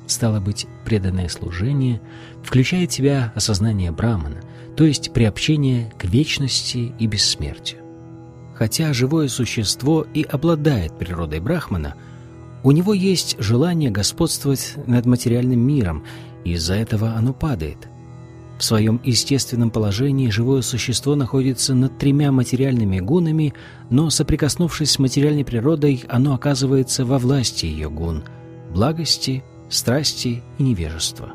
Стало быть, преданное служение включает в себя осознание Брамана, то есть приобщение к вечности и бессмертию. Хотя живое существо и обладает природой Брахмана, у него есть желание господствовать над материальным миром, и из-за этого оно падает. В своем естественном положении живое существо находится над тремя материальными гунами, но, соприкоснувшись с материальной природой, оно оказывается во власти ее гун – благости, страсти и невежества.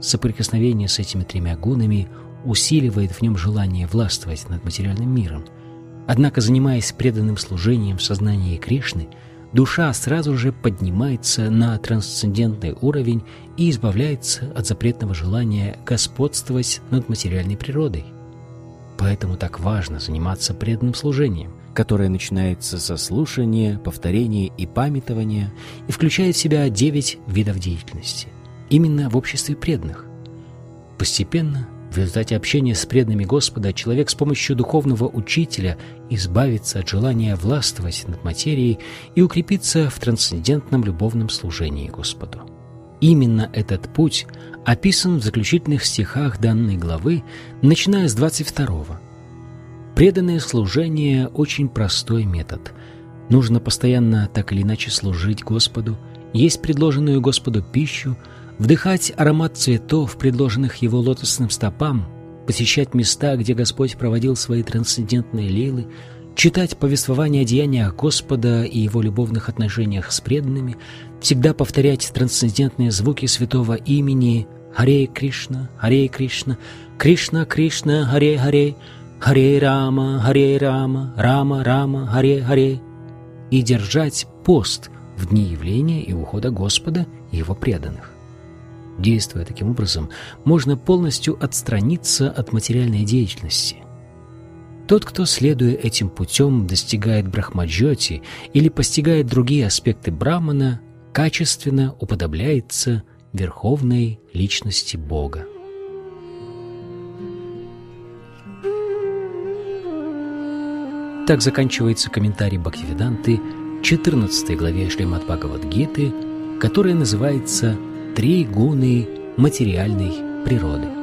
Соприкосновение с этими тремя гунами усиливает в нем желание властвовать над материальным миром. Однако, занимаясь преданным служением в сознании Кришны – душа сразу же поднимается на трансцендентный уровень и избавляется от запретного желания господствовать над материальной природой. Поэтому так важно заниматься преданным служением, которое начинается со слушания, повторения и памятования и включает в себя девять видов деятельности, именно в обществе преданных. Постепенно в результате общения с преданными Господа человек с помощью духовного учителя избавится от желания властвовать над материей и укрепиться в трансцендентном любовном служении Господу. Именно этот путь описан в заключительных стихах данной главы, начиная с 22 Преданное служение – очень простой метод. Нужно постоянно так или иначе служить Господу, есть предложенную Господу пищу – вдыхать аромат цветов, предложенных его лотосным стопам, посещать места, где Господь проводил свои трансцендентные лилы, читать повествования о деяниях Господа и его любовных отношениях с преданными, всегда повторять трансцендентные звуки святого имени Харе Кришна, Харе Кришна, Кришна Кришна, Харе Харе, Харе Рама, Харе Рама, Рама Рама, Харе Харе, и держать пост в дни явления и ухода Господа и его преданных. Действуя таким образом, можно полностью отстраниться от материальной деятельности. Тот, кто, следуя этим путем, достигает брахмаджоти или постигает другие аспекты брамана, качественно уподобляется верховной личности Бога. Так заканчивается комментарий Бхактивиданты 14 главе Шлемат Бхагавадгиты, которая называется три гуны материальной природы.